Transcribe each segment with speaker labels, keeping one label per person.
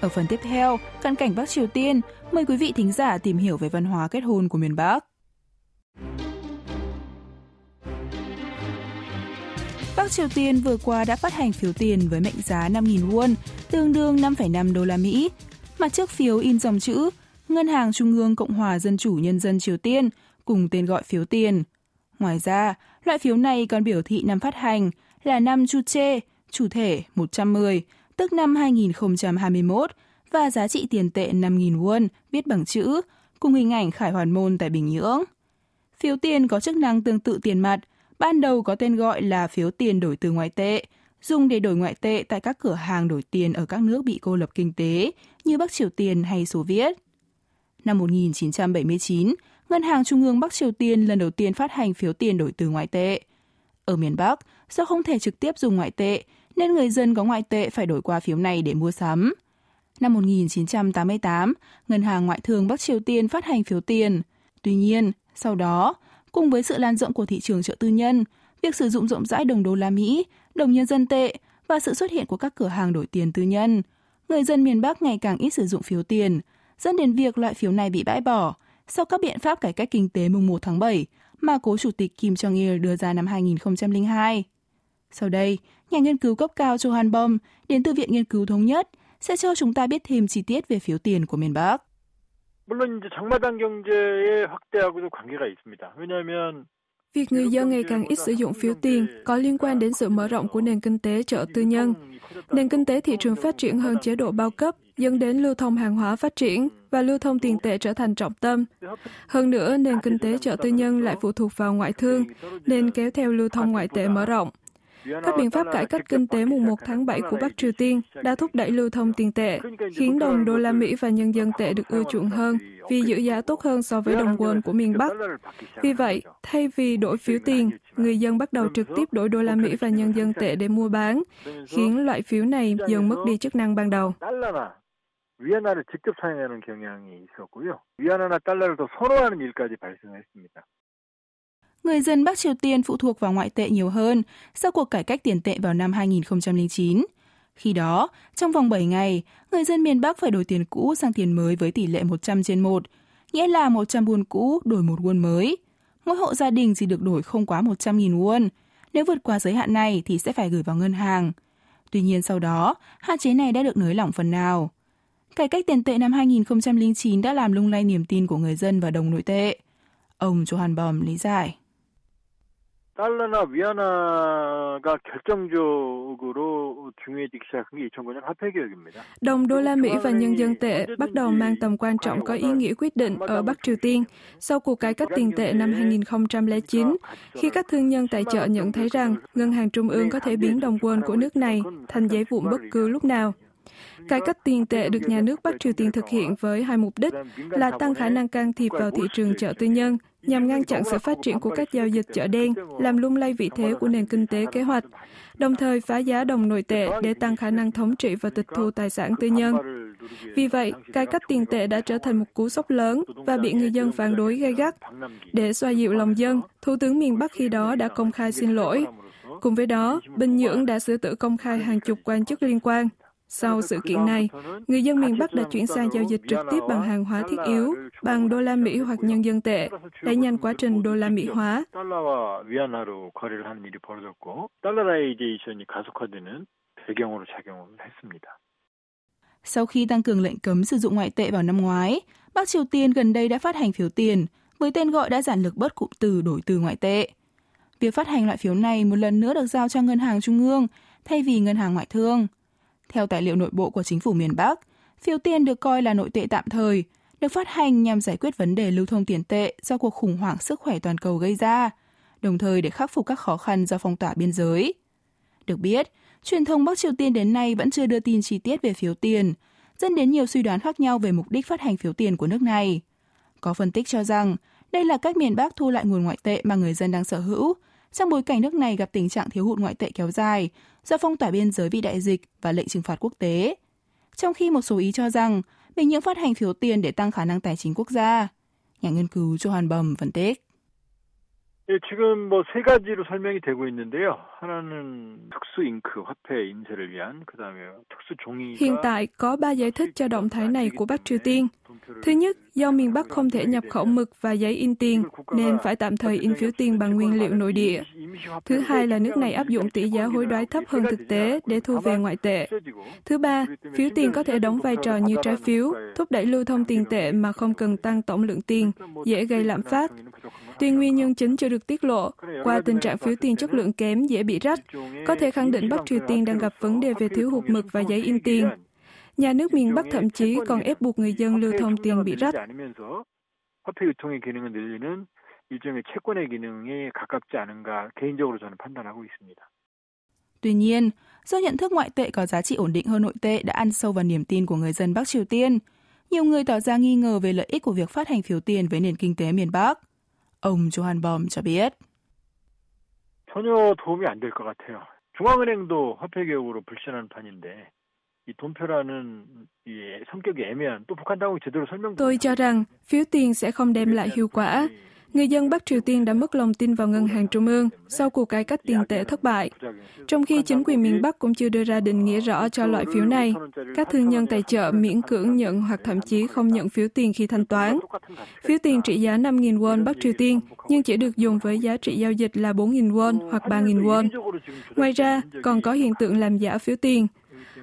Speaker 1: Ở phần tiếp theo, cận cảnh Bắc Triều Tiên, mời quý vị thính giả tìm hiểu về văn hóa kết hôn của miền Bắc. Bắc Triều Tiên vừa qua đã phát hành phiếu tiền với mệnh giá 5.000 won, tương đương 5,5 đô la Mỹ. Mặt trước phiếu in dòng chữ Ngân hàng Trung ương Cộng hòa Dân chủ Nhân dân Triều Tiên cùng tên gọi phiếu tiền. Ngoài ra, loại phiếu này còn biểu thị năm phát hành là năm Chu Chê, chủ thể 110, tức năm 2021 và giá trị tiền tệ 5.000 won viết bằng chữ, cùng hình ảnh Khải Hoàn Môn tại Bình Nhưỡng. Phiếu tiền có chức năng tương tự tiền mặt, ban đầu có tên gọi là phiếu tiền đổi từ ngoại tệ, dùng để đổi ngoại tệ tại các cửa hàng đổi tiền ở các nước bị cô lập kinh tế như Bắc Triều Tiên hay Xô Viết. Năm 1979, Ngân hàng Trung ương Bắc Triều Tiên lần đầu tiên phát hành phiếu tiền đổi từ ngoại tệ. Ở miền Bắc, do không thể trực tiếp dùng ngoại tệ, nên người dân có ngoại tệ phải đổi qua phiếu này để mua sắm. Năm 1988, Ngân hàng Ngoại thương Bắc Triều Tiên phát hành phiếu tiền. Tuy nhiên, sau đó, cùng với sự lan rộng của thị trường chợ tư nhân, việc sử dụng rộng rãi đồng đô la Mỹ, đồng nhân dân tệ và sự xuất hiện của các cửa hàng đổi tiền tư nhân, người dân miền Bắc ngày càng ít sử dụng phiếu tiền, dẫn đến việc loại phiếu này bị bãi bỏ sau các biện pháp cải cách kinh tế mùng 1 tháng 7 mà cố chủ tịch Kim Jong-il đưa ra năm 2002. Sau đây, nhà nghiên cứu cấp cao Johan Bom đến từ Viện Nghiên cứu Thống nhất sẽ cho chúng ta biết thêm chi tiết về phiếu tiền của miền Bắc.
Speaker 2: Việc người dân ngày càng ít sử dụng phiếu tiền có liên quan đến sự mở rộng của nền kinh tế chợ tư nhân. Nền kinh tế thị trường phát triển hơn chế độ bao cấp, dẫn đến lưu thông hàng hóa phát triển và lưu thông tiền tệ trở thành trọng tâm. Hơn nữa, nền kinh tế chợ tư nhân lại phụ thuộc vào ngoại thương, nên kéo theo lưu thông ngoại tệ mở rộng. Các biện pháp cải cách kinh tế mùng 1 tháng 7 của Bắc Triều Tiên đã thúc đẩy lưu thông tiền tệ, khiến đồng đô la Mỹ và nhân dân tệ được ưa chuộng hơn vì giữ giá tốt hơn so với đồng won của miền Bắc. Vì vậy, thay vì đổi phiếu tiền, người dân bắt đầu trực tiếp đổi đô la Mỹ và nhân dân tệ để mua bán, khiến loại phiếu này dần mất đi chức năng ban đầu.
Speaker 3: 위안화를 직접 사용하는 경향이 있었고요. 위안화나 달러를 더 선호하는 일까지 발생했습니다.
Speaker 1: người dân Bắc Triều Tiên phụ thuộc vào ngoại tệ nhiều hơn sau cuộc cải cách tiền tệ vào năm 2009. Khi đó, trong vòng 7 ngày, người dân miền Bắc phải đổi tiền cũ sang tiền mới với tỷ lệ 100 trên 1, nghĩa là 100 won cũ đổi một won mới. Mỗi hộ gia đình chỉ được đổi không quá 100.000 won. Nếu vượt qua giới hạn này thì sẽ phải gửi vào ngân hàng. Tuy nhiên sau đó, hạn chế này đã được nới lỏng phần nào. Cải cách tiền tệ năm 2009 đã làm lung lay niềm tin của người dân vào đồng nội tệ. Ông Johan Bom lý giải.
Speaker 3: 달러나 위안화가 결정적으로 중요해지기 시작한 게 2009년 화폐 개혁입니다.
Speaker 2: Đồng đô la Mỹ và nhân dân tệ bắt đầu mang tầm quan trọng có ý nghĩa quyết định ở Bắc Triều Tiên sau cuộc cải cách tiền tệ năm 2009, khi các thương nhân tài trợ nhận thấy rằng ngân hàng trung ương có thể biến đồng won của nước này thành giấy vụn bất cứ lúc nào. Cải cách tiền tệ được nhà nước Bắc Triều Tiên thực hiện với hai mục đích là tăng khả năng can thiệp vào thị trường chợ tư nhân nhằm ngăn chặn sự phát triển của các giao dịch chợ đen, làm lung lay vị thế của nền kinh tế kế hoạch, đồng thời phá giá đồng nội tệ để tăng khả năng thống trị và tịch thu tài sản tư nhân. Vì vậy, cải cách tiền tệ đã trở thành một cú sốc lớn và bị người dân phản đối gay gắt. Để xoa dịu lòng dân, Thủ tướng miền Bắc khi đó đã công khai xin lỗi. Cùng với đó, Bình Nhưỡng đã xử tử công khai hàng chục quan chức liên quan. Sau sự kiện này, người dân miền Bắc đã chuyển sang giao dịch trực tiếp bằng hàng hóa thiết yếu, bằng đô la Mỹ hoặc nhân dân tệ, đẩy nhanh quá trình đô la Mỹ hóa.
Speaker 1: Sau khi tăng cường lệnh cấm sử dụng ngoại tệ vào năm ngoái, Bắc Triều Tiên gần đây đã phát hành phiếu tiền, với tên gọi đã giản lược bớt cụm từ đổi từ ngoại tệ. Việc phát hành loại phiếu này một lần nữa được giao cho ngân hàng trung ương thay vì ngân hàng ngoại thương. Theo tài liệu nội bộ của chính phủ miền Bắc, phiếu tiền được coi là nội tệ tạm thời, được phát hành nhằm giải quyết vấn đề lưu thông tiền tệ do cuộc khủng hoảng sức khỏe toàn cầu gây ra, đồng thời để khắc phục các khó khăn do phong tỏa biên giới. Được biết, truyền thông Bắc Triều Tiên đến nay vẫn chưa đưa tin chi tiết về phiếu tiền, dẫn đến nhiều suy đoán khác nhau về mục đích phát hành phiếu tiền của nước này. Có phân tích cho rằng đây là cách miền Bắc thu lại nguồn ngoại tệ mà người dân đang sở hữu, trong bối cảnh nước này gặp tình trạng thiếu hụt ngoại tệ kéo dài, do phong tỏa biên giới vì đại dịch và lệnh trừng phạt quốc tế. Trong khi một số ý cho rằng Bình Nhưỡng phát hành phiếu tiền để tăng khả năng tài chính quốc gia. Nhà nghiên cứu Johan Bầm phân tích.
Speaker 3: 예, 지금 뭐 세 가지로 설명이 되고 있는데요. 하나는 특수 잉크 화폐 인쇄를 위한 그다음에 특수 종이
Speaker 2: Hiện tại có ba giải thích cho động thái này của Bắc Triều Tiên. Thứ nhất, do miền Bắc không thể nhập khẩu mực và giấy in tiền nên phải tạm thời in phiếu tiền bằng nguyên liệu nội địa. Thứ hai là nước này áp dụng tỷ giá hối đoái thấp hơn thực tế để thu về ngoại tệ. Thứ ba, phiếu tiền có thể đóng vai trò như trái phiếu, thúc đẩy lưu thông tiền tệ mà không cần tăng tổng lượng tiền, dễ gây lạm phát. Tuy nguyên nhân chính chưa được tiết lộ, qua tình trạng phiếu tiền chất lượng kém dễ bị rách, có thể khẳng định Bắc Triều Tiên đang gặp vấn đề về thiếu hụt mực và giấy in tiền. Nhà nước miền Bắc thậm chí còn ép buộc người dân lưu thông tiền bị rách.
Speaker 3: 화폐 유통의 기능을 늘리는 일종의 채권의 기능에 가깝지 않은가 개인적으로 저는 판단하고 있습니다.
Speaker 1: Tuy nhiên, do nhận thức ngoại tệ có giá trị ổn định hơn nội tệ đã ăn sâu vào niềm tin của người dân Bắc Triều Tiên, nhiều người tỏ ra nghi ngờ về lợi ích của việc phát hành phiếu tiền với nền kinh tế miền Bắc. Ông Johan Bom cho biết.
Speaker 3: 전혀 도움이 안 될 것 같아요. 중앙은행도 화폐 개혁으로 불신하는 판인데 이 돈표라는 이 성격이 애매한 또 북한 당국이 제대로 설명
Speaker 2: Tôi cho rằng phiếu tiền sẽ không đem lại hiệu quả. Người dân Bắc Triều Tiên đã mất lòng tin vào ngân hàng trung ương sau cuộc cải cách tiền tệ thất bại. Trong khi chính quyền miền Bắc cũng chưa đưa ra định nghĩa rõ cho loại phiếu này, các thương nhân tài trợ miễn cưỡng nhận hoặc thậm chí không nhận phiếu tiền khi thanh toán. Phiếu tiền trị giá 5.000 won Bắc Triều Tiên nhưng chỉ được dùng với giá trị giao dịch là 4.000 won hoặc 3.000 won. Ngoài ra, còn có hiện tượng làm giả phiếu tiền,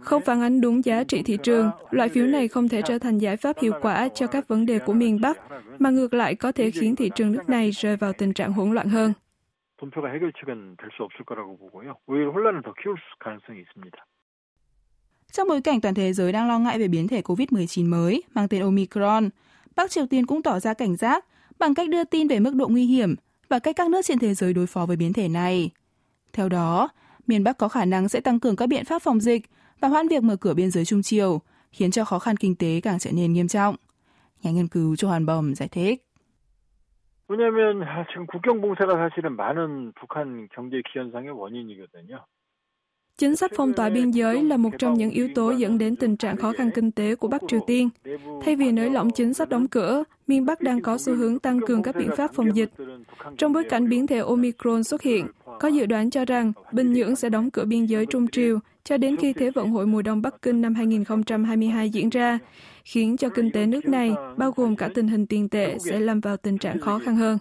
Speaker 2: không phản ánh đúng giá trị thị trường, loại phiếu này không thể trở thành giải pháp hiệu quả cho các vấn đề của miền Bắc, mà ngược lại có thể khiến thị trường nước này rơi vào tình trạng hỗn loạn hơn.
Speaker 3: 돈표가 해결책은 될 수 없을 거라고 보고요. 오히려 혼란을 더 키울 가능성이 있습니다.
Speaker 1: Trong bối cảnh toàn thế giới đang lo ngại về biến thể COVID-19 mới mang tên Omicron, Bắc Triều Tiên cũng tỏ ra cảnh giác bằng cách đưa tin về mức độ nguy hiểm và cách các nước trên thế giới đối phó với biến thể này. Theo đó, miền Bắc có khả năng sẽ tăng cường các biện pháp phòng dịch và hoãn việc mở cửa biên giới Trung Triều, khiến cho khó khăn kinh tế càng trở nên nghiêm trọng. Nhà nghiên cứu Johan Bom giải thích.
Speaker 3: 왜냐하면 지금 국경 봉쇄가 사실은 많은 북한 경제 기현상의 원인이거든요.
Speaker 2: Chính sách phong tỏa biên giới là một trong những yếu tố dẫn đến tình trạng khó khăn kinh tế của Bắc Triều Tiên. Thay vì nới lỏng chính sách đóng cửa, miền Bắc đang có xu hướng tăng cường các biện pháp phòng dịch. Trong bối cảnh biến thể Omicron xuất hiện, có dự đoán cho rằng Bình Nhưỡng sẽ đóng cửa biên giới Trung Triều cho đến khi Thế vận hội mùa đông Bắc Kinh năm 2022 diễn ra, khiến cho kinh tế nước này, bao gồm cả tình hình tiền tệ, sẽ lâm vào tình trạng khó khăn hơn.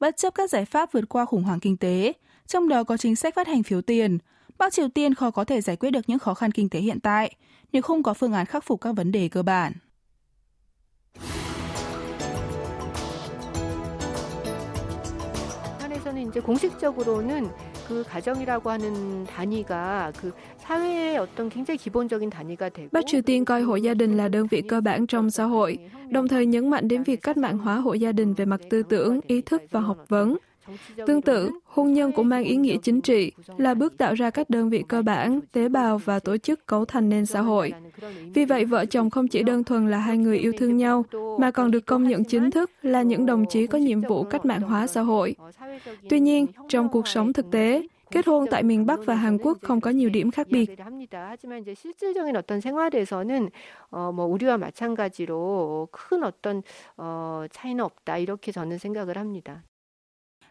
Speaker 1: Bất chấp các giải pháp vượt qua khủng hoảng kinh tế, trong đó có chính sách phát hành phiếu tiền, Bắc Triều Tiên khó có thể giải quyết được những khó khăn kinh tế hiện tại nếu không có phương án khắc phục các vấn đề cơ bản.
Speaker 4: 이제 공식적으로는 그 가정이라고 하는 단위가 그 사회의 어떤 굉장히 기본적인 단위가 되고
Speaker 2: Bắc Triều Tiên coi hộ gia đình là đơn vị cơ bản trong xã hội, đồng thời nhấn mạnh đến việc cách mạng hóa hộ gia đình về mặt tư tưởng, ý thức và học vấn. Tương tự, hôn nhân cũng mang ý nghĩa chính trị, là bước tạo ra các đơn vị cơ bản, tế bào và tổ chức cấu thành nên xã hội. Vì vậy, vợ chồng không chỉ đơn thuần là hai người yêu thương nhau, mà còn được công nhận chính thức là những đồng chí có nhiệm vụ cách mạng hóa xã hội. Tuy nhiên, trong cuộc sống thực tế, kết hôn tại miền Bắc và Hàn Quốc không có nhiều điểm khác biệt.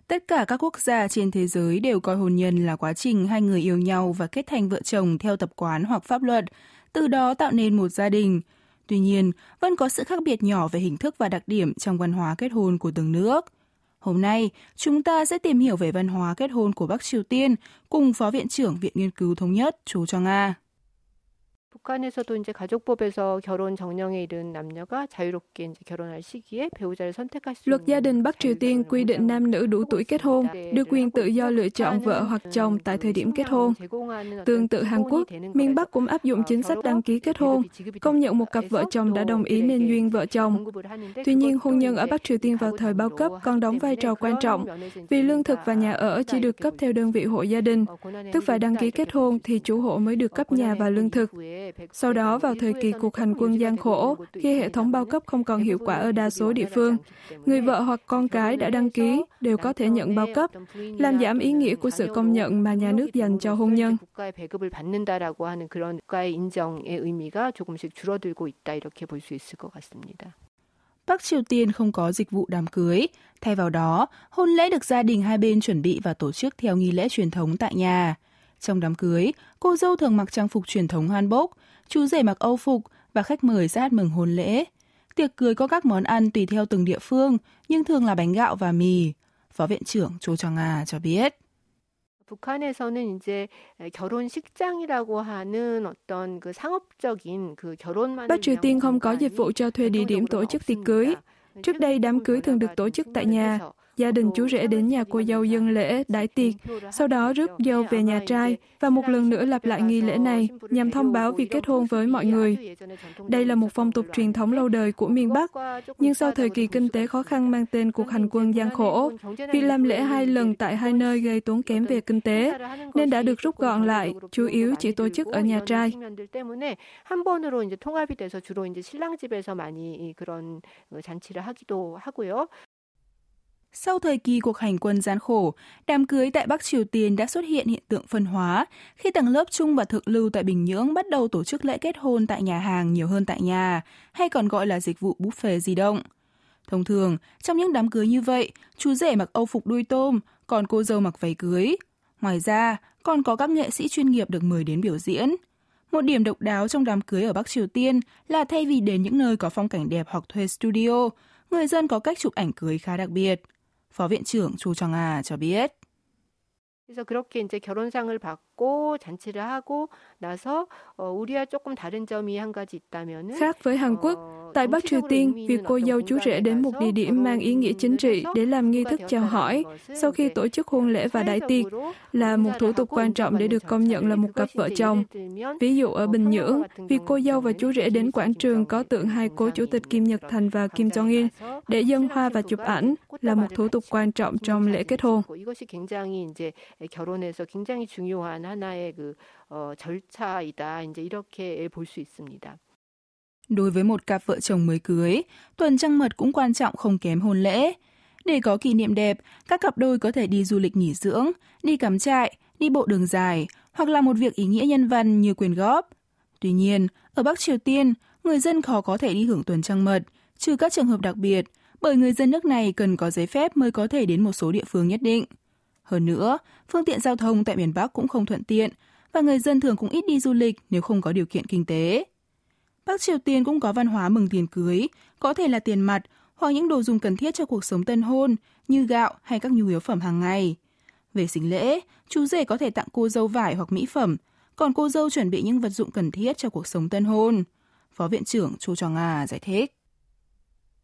Speaker 1: Tất cả các quốc gia trên thế giới đều coi hôn nhân là quá trình hai người yêu nhau và kết thành vợ chồng theo tập quán hoặc pháp luật, từ đó tạo nên một gia đình. Tuy nhiên, vẫn có sự khác biệt nhỏ về hình thức và đặc điểm trong văn hóa kết hôn của từng nước. Hôm nay, chúng ta sẽ tìm hiểu về văn hóa kết hôn của Bắc Triều Tiên cùng Phó Viện trưởng Viện Nghiên cứu Thống nhất, chú Cho Nga.
Speaker 4: 북한에서도 이제 가족법에서 결혼 정령에 이른 남녀가 자유롭게 이제 결혼할 시기에 배우자를 선택할 수
Speaker 2: Luật gia đình Bắc Triều Tiên quy định nam nữ đủ tuổi kết hôn được quyền tự do lựa chọn vợ hoặc chồng tại thời điểm kết hôn. Tương tự Hàn Quốc, miền Bắc cũng áp dụng chính sách đăng ký kết hôn, công nhận một cặp vợ chồng đã đồng ý nên duyên vợ chồng. Tuy nhiên, hôn nhân ở Bắc Triều Tiên vào thời bao cấp còn đóng vai trò quan trọng vì lương thực và nhà ở chỉ được cấp theo đơn vị hộ gia đình, tức phải đăng ký kết hôn thì chủ hộ mới được cấp nhà và lương thực. Sau đó, vào thời kỳ cuộc hành quân gian khổ, khi hệ thống bao cấp không còn hiệu quả ở đa số địa phương, người vợ hoặc con cái đã đăng ký đều có thể nhận bao cấp, làm giảm ý nghĩa của sự công nhận mà nhà nước dành cho hôn nhân.
Speaker 1: Bắc Triều Tiên không có dịch vụ đám cưới. Thay vào đó, hôn lễ được gia đình hai bên chuẩn bị và tổ chức theo nghi lễ truyền thống tại nhà. Trong đám cưới, cô dâu thường mặc trang phục truyền thống hanbok, chú rể mặc âu phục và khách mời sẽ hát mừng hôn lễ. Tiệc cưới có các món ăn tùy theo từng địa phương, nhưng thường là bánh gạo và mì. Phó viện trưởng Cho Chang A cho biết.
Speaker 4: 북한에서는 이제 결혼식장이라고 하는 어떤 그 상업적인 그 결혼만
Speaker 2: Bắc Triều Tiên không có dịch vụ cho thuê địa điểm tổ chức tiệc cưới. Trước đây đám cưới thường được tổ chức tại nhà, gia đình chú rể đến nhà cô dâu dân lễ, đãi tiệc, sau đó rước dâu về nhà trai và một lần nữa lặp lại nghi lễ này nhằm thông báo việc kết hôn với mọi người. Đây là một phong tục truyền thống lâu đời của miền Bắc, nhưng sau thời kỳ kinh tế khó khăn mang tên cuộc hành quân gian khổ, việc làm lễ hai lần tại hai nơi gây tốn kém về kinh tế, nên đã được rút gọn lại, chủ yếu chỉ tổ chức ở nhà trai.
Speaker 4: 한 번으로 이제 통합이 돼서 주로 이제 신랑 집에서 많이 그런 잔치를 하기도 하고요.
Speaker 1: Sau thời kỳ cuộc hành quân gian khổ, đám cưới tại Bắc Triều Tiên đã xuất hiện hiện tượng phân hóa khi tầng lớp trung và thượng lưu tại Bình Nhưỡng bắt đầu tổ chức lễ kết hôn tại nhà hàng nhiều hơn tại nhà, hay còn gọi là dịch vụ buffet di động. Thông thường, trong những đám cưới như vậy, chú rể mặc âu phục đuôi tôm, còn cô dâu mặc váy cưới. Ngoài ra, còn có các nghệ sĩ chuyên nghiệp được mời đến biểu diễn. Một điểm độc đáo trong đám cưới ở Bắc Triều Tiên là thay vì đến những nơi có phong cảnh đẹp hoặc thuê studio, người dân có cách chụp ảnh cưới khá đặc biệt. Phó viện trưởng Chu Chang A cho biết.
Speaker 4: 그래서 그렇게 이제 결혼상을 받고 잔치를 하고 나서 어, 우리와 조금 다른 점이 한 가지 있다면은
Speaker 2: khác với Hàn Quốc, tại Bắc Triều Tiên, việc cô dâu chú rể đến một địa điểm mang ý nghĩa chính trị để làm nghi thức chào hỏi sau khi tổ chức hôn lễ và đại tiệc là một thủ tục quan trọng để được công nhận là một cặp vợ chồng. Ví dụ ở Bình Nhưỡng, việc cô dâu và chú rể đến quảng trường có tượng hai cố chủ tịch Kim Nhật Thành và Kim Jong Il để dân hoa và chụp ảnh là một thủ tục quan trọng trong lễ kết hôn.
Speaker 4: 결혼에서 굉장히 중요한 하나의 그 어, 절차이다. 이제 이렇게 볼 수 있습니다.
Speaker 1: Đối với một cặp vợ chồng mới cưới, tuần trăng mật cũng quan trọng không kém hôn lễ. Để có kỷ niệm đẹp, các cặp đôi có thể đi du lịch nghỉ dưỡng, đi cắm trại, đi bộ đường dài, hoặc là một việc ý nghĩa nhân văn như quyền góp. Tuy nhiên, ở Bắc Triều Tiên, người dân khó có thể đi hưởng tuần trăng mật, trừ các trường hợp đặc biệt, bởi người dân nước này cần có giấy phép mới có thể đến một số địa phương nhất định. Hơn nữa, phương tiện giao thông tại miền Bắc cũng không thuận tiện và người dân thường cũng ít đi du lịch nếu không có điều kiện kinh tế. Bắc Triều Tiên cũng có văn hóa mừng tiền cưới, có thể là tiền mặt hoặc những đồ dùng cần thiết cho cuộc sống tân hôn như gạo hay các nhu yếu phẩm hàng ngày. Về sinh lễ, chú rể có thể tặng cô dâu vải hoặc mỹ phẩm, còn cô dâu chuẩn bị những vật dụng cần thiết cho cuộc sống tân hôn. Phó viện trưởng Chu cho Nga giải thích.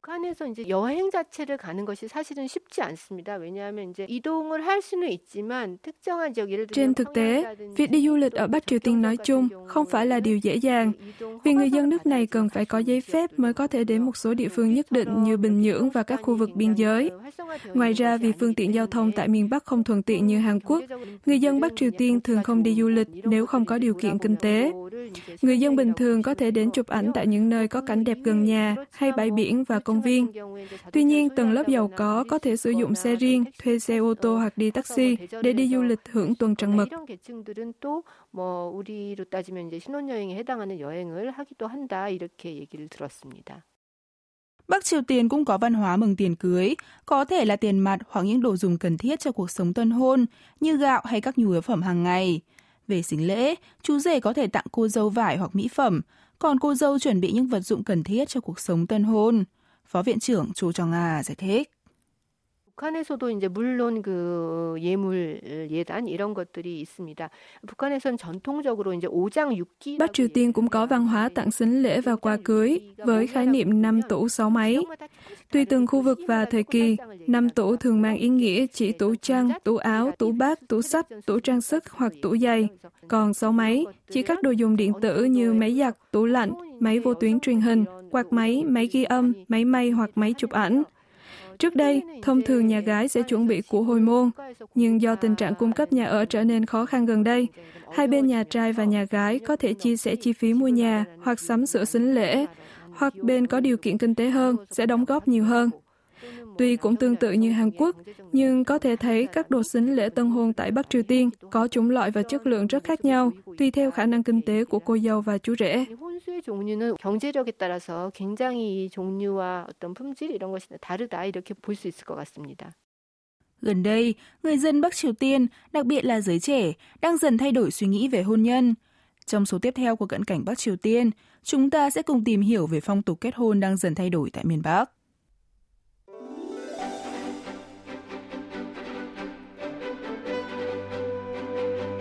Speaker 4: 북한에서 이제 여행 자체를 가는 것이 사실은 쉽지 않습니다. 왜냐하면 이제 이동을 할 수는 있지만 특정한 지역 예를
Speaker 2: Trên thực tế, việc đi du lịch ở Bắc Triều Tiên nói chung không phải là điều dễ dàng, vì người dân nước này cần phải có giấy phép mới có thể đến một số địa phương nhất định như Bình Nhưỡng và các khu vực biên giới. Ngoài ra, vì phương tiện giao thông tại miền Bắc không thuận tiện như Hàn Quốc, người dân Bắc Triều Tiên thường không đi du lịch nếu không có điều kiện kinh tế. Người dân bình thường có thể đến chụp ảnh tại những nơi có cảnh đẹp gần nhà hay bãi biển và công công viên. Tuy nhiên, tầng lớp giàu có có thể sử dụng xe riêng, thuê xe ô tô hoặc đi taxi để đi du lịch hưởng tuần trăng mật.
Speaker 1: Bắc Triều Tiên cũng có văn hóa mừng tiền cưới, có thể là tiền mặt hoặc những đồ dùng cần thiết cho cuộc sống tân hôn, như gạo hay các nhu yếu phẩm hàng ngày. Về sính lễ, chú rể có thể tặng cô dâu vải hoặc mỹ phẩm, còn cô dâu chuẩn bị những vật dụng cần thiết cho cuộc sống tân hôn. Phó viện trưởng Chu Chong Nga giải thích.
Speaker 4: 북한에서도 이제 물론 그 예물 예단 이런 것들이 있습니다. 북한에서는 전통적으로 이제 오장 육기
Speaker 2: Bắc Triều Tiên cũng có văn hóa tặng sính lễ và quà cưới với khái niệm năm tủ sáu máy. Tùy từng khu vực và thời kỳ, năm tủ thường mang ý nghĩa chỉ tủ chăn, tủ áo, tủ bát, tủ sách, tủ trang sức hoặc tủ giày. Còn sáu máy chỉ các đồ dùng điện tử như máy giặt, tủ lạnh, máy vô tuyến truyền hình, quạt máy, máy ghi âm, máy may hoặc máy chụp ảnh. Trước đây, thông thường nhà gái sẽ chuẩn bị của hồi môn, nhưng do tình trạng cung cấp nhà ở trở nên khó khăn gần đây, hai bên nhà trai và nhà gái có thể chia sẻ chi phí mua nhà hoặc sắm sửa sinh lễ, hoặc bên có điều kiện kinh tế hơn sẽ đóng góp nhiều hơn tuy cũng tương tự như Hàn Quốc, nhưng có thể thấy các đồ sính lễ tân hôn tại Bắc Triều Tiên có chủng loại và chất lượng rất khác nhau, tùy theo khả năng kinh tế của cô dâu và chú rể.
Speaker 1: Gần đây, người dân Bắc Triều Tiên, đặc biệt là giới trẻ, đang dần thay đổi suy nghĩ về hôn nhân. Trong số tiếp theo của cận cảnh Bắc Triều Tiên, chúng ta sẽ cùng tìm hiểu về phong tục kết hôn đang dần thay đổi tại miền Bắc.